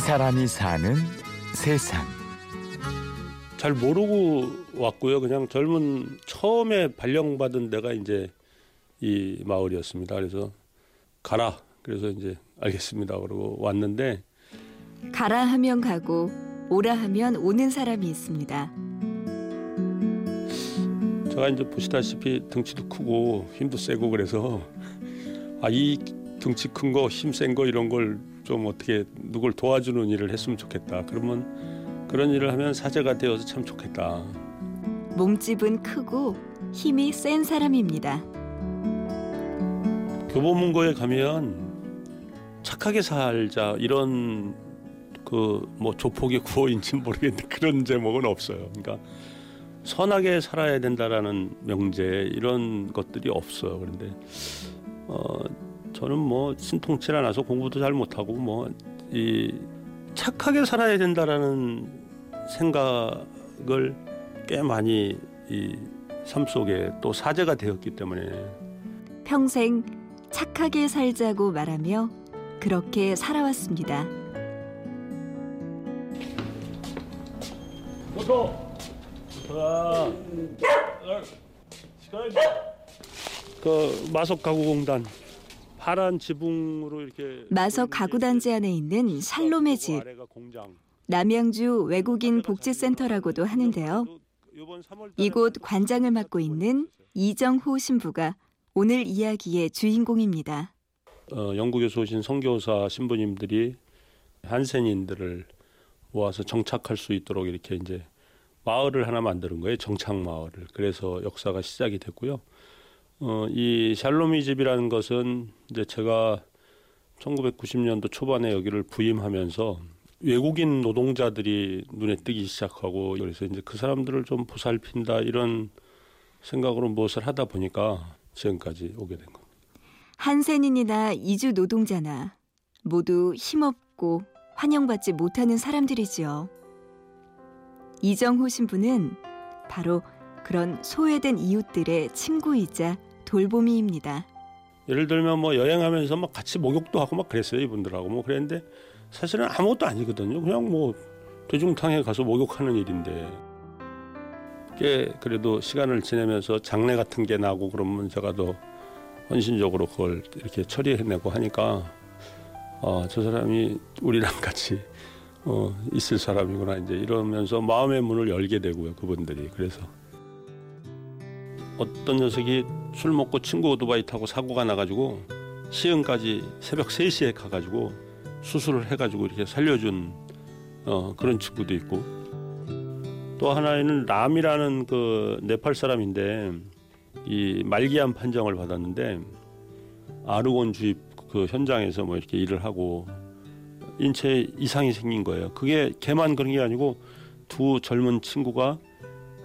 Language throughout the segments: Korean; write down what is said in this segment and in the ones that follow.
사람이 사는 세상. 잘 모르고 왔고요. 그냥 젊은 처음에 발령받은 데가 이제 이 마을이었습니다. 그래서 가라. 그래서 이제 알겠습니다. 그러고 왔는데 가라 하면 가고 오라 하면 오는 사람이 있습니다. 제가 이제 보시다시피 등치도 크고 힘도 세고 그래서 아 이 등치 큰 거, 힘 센 거 이런 걸 좀 어떻게 누굴 도와주는 일을 했으면 좋겠다. 그러면 그런 일을 하면 사제가 되어서 참 좋겠다. 몸집은 크고 힘이 센 사람입니다. 교보문고에 가면 착하게 살자 이런 그 뭐 조폭의 구호인지 는 모르겠는데 그런 제목은 없어요. 그러니까 선하게 살아야 된다라는 명제 이런 것들이 없어요. 그런데 어 저는 뭐 신통치 않아서 공부도 잘 못하고 뭐 이 착하게 살아야 된다라는 생각을 꽤 많이 이 삶 속에 또 사제가 되었기 때문에. 평생 착하게 살자고 말하며 그렇게 살아왔습니다. 포토! 아, 그 마석 가구공단 파란 지붕으로 이렇게 마석 가구 단지 안에 있는 샬롬의 집. 남양주 외국인 복지센터라고도 하는데요. 이곳 관장을 맡고 있는 이정호 신부가 오늘 이야기의 주인공입니다. 어, 영국에서 오신 선교사 신부님들이 한센인들을 모아서 정착할 수 있도록 이렇게 이제 마을을 하나 만드는 거예요. 정착 마을을. 그래서 역사가 시작이 됐고요. 어, 이 샬롬이 집이라는 것은 이제 제가 1990년도 초반에 여기를 부임하면서 외국인 노동자들이 눈에 뜨기 시작하고 그래서 이제 그 사람들을 좀 보살핀다 이런 생각으로 무엇을 하다 보니까 지금까지 오게 된 겁니다. 한센인이나 이주 노동자나 모두 힘없고 환영받지 못하는 사람들이지요. 이정호 신부는 바로 그런 소외된 이웃들의 친구이자 돌보미입니다. 예를 들면 뭐 여행하면서 막 같이 목욕도 하고 막 그랬어요 이분들하고 뭐 그랬는데 사실은 아무것도 아니거든요. 그냥 뭐 대중탕에 가서 목욕하는 일인데 꽤 그래도 시간을 지내면서 장례 같은 게 나고 그러면 제가 더 헌신적으로 그걸 이렇게 처리해내고 하니까 아, 저 사람이 우리랑 같이 어, 있을 사람이구나 이제 이러면서 마음의 문을 열게 되고요 그분들이 그래서 어떤 녀석이 술 먹고 친구 오토바이 타고 사고가 나가지고 시흥까지 새벽 3시에 가가지고 수술을 해가지고 이렇게 살려준 어, 그런 친구도 있고 또 하나에는 람이라는 그 네팔 사람인데 이 말기암 판정을 받았는데 아르곤 주입 그 현장에서 뭐 이렇게 일을 하고 인체에 이상이 생긴 거예요. 그게 걔만 그런 게 아니고 두 젊은 친구가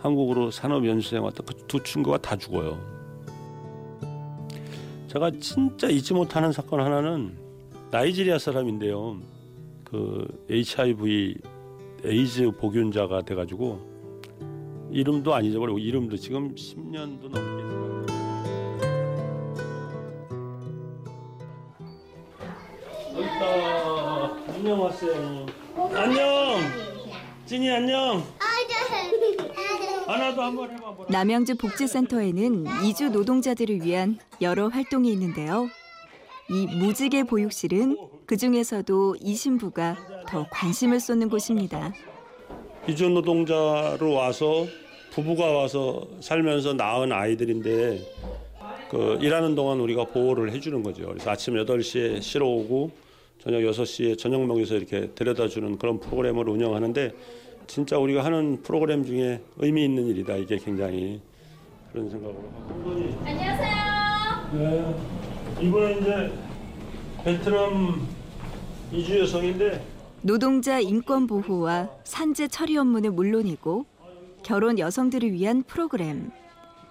한국으로 산업 연수생 왔다 그두 친구가 다 죽어요. 제가 진짜 잊지 못하는 사건 하나는 나이지리아 사람인데요. 그 HIV 에이즈 복균자가 돼가지고 이름도 안 잊어버리고 이름도 지금 10년도 넘게. 안녕하세요. 안녕. 찐이 안녕. 남양주 복지센터에는 이주 노동자들을 위한 여러 활동이 있는데요. 이 무지개 보육실은 그 중에서도 이 신부가 더 관심을 쏟는 곳입니다. 이주 노동자로 와서 부부가 와서 살면서 낳은 아이들인데 그 일하는 동안 우리가 보호를 해주는 거죠. 그래서 아침 8시에 쉬러 오고 저녁 6시에 저녁 먹여서 이렇게 데려다 주는 그런 프로그램을 운영하는데 진짜 우리가 하는 프로그램 중에 의미 있는 일이다. 이게 굉장히 그런 생각으로 하고. 안녕하세요. 네. 이번에 이제 베트남 이주 여성인데 노동자 인권 보호와 산재 처리 업무는 물론이고 결혼 여성들을 위한 프로그램,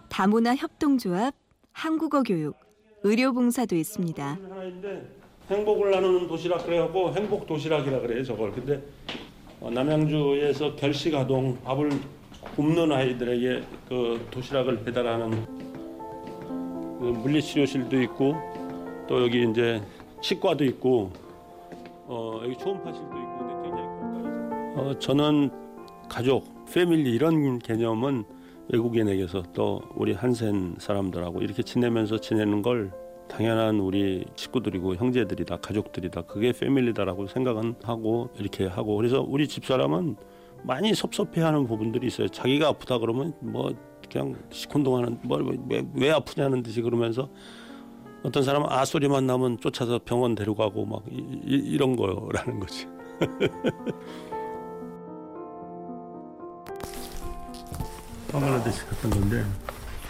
다문화 협동조합, 한국어 교육, 의료 봉사도 있습니다. 행복을 나누는 도시락 그래갖고 행복 도시락이라 그래요 저걸. 근데 어, 남양주에서 결식 아동 밥을 굶는 아이들에게 그 도시락을 배달하는 그 물리치료실도 있고 또 여기 이제 치과도 있고 어 여기 초음파실도 있고. 근데 어, 저는 가족, 패밀리 이런 개념은 외국인에게서 또 우리 한센 사람들하고 이렇게 지내면서 지내는 걸 당연한 우리 식구들이고 형제들이다 가족들이다 그게 패밀리다라고 생각은 하고 이렇게 하고. 그래서 우리 집사람은 많이 섭섭해하는 부분들이 있어요. 자기가 아프다 그러면 뭐 그냥 시큰둥하는 뭐왜 왜 아프냐는 듯이 그러면서 어떤 사람은 아 소리만 나면 쫓아서 병원 데려가고 막 이, 이, 이런 거라는 거지. 방글라데시 갔던 건데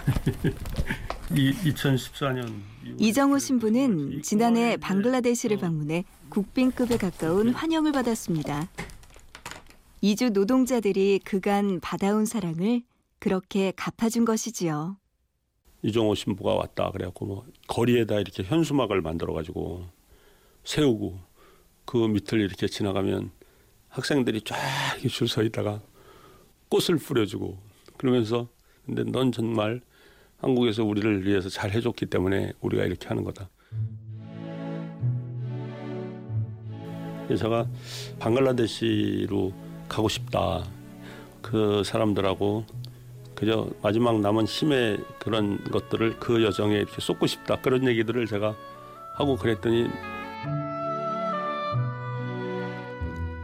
이 2014년 이정호 신부는 지난해 방글라데시를 방문해 국빈급에 가까운 환영을 받았습니다. 이주 노동자들이 그간 받아온 사랑을 그렇게 갚아준 것이지요. 이정호 신부가 왔다 그래갖고 뭐 거리에다 이렇게 현수막을 만들어 가지고 세우고 그 밑을 이렇게 지나가면 학생들이 쫙 줄 서 있다가 꽃을 뿌려주고 그러면서 근데 넌 정말 한국에서 우리를 위해서 잘 해줬기 때문에 우리가 이렇게 하는 거다. 제가 방글라데시로 가고 싶다. 그 사람들하고 그저 마지막 남은 힘의 그런 것들을 그 여정에 이렇게 쏟고 싶다. 그런 얘기들을 제가 하고 그랬더니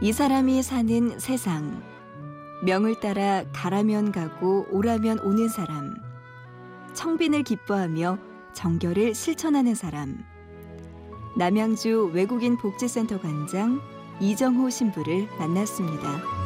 이 사람이 사는 세상. 명을 따라 가라면 가고 오라면 오는 사람. 청빈을 기뻐하며 정결을 실천하는 사람. 남양주 외국인 복지센터 관장 이정호 신부를 만났습니다.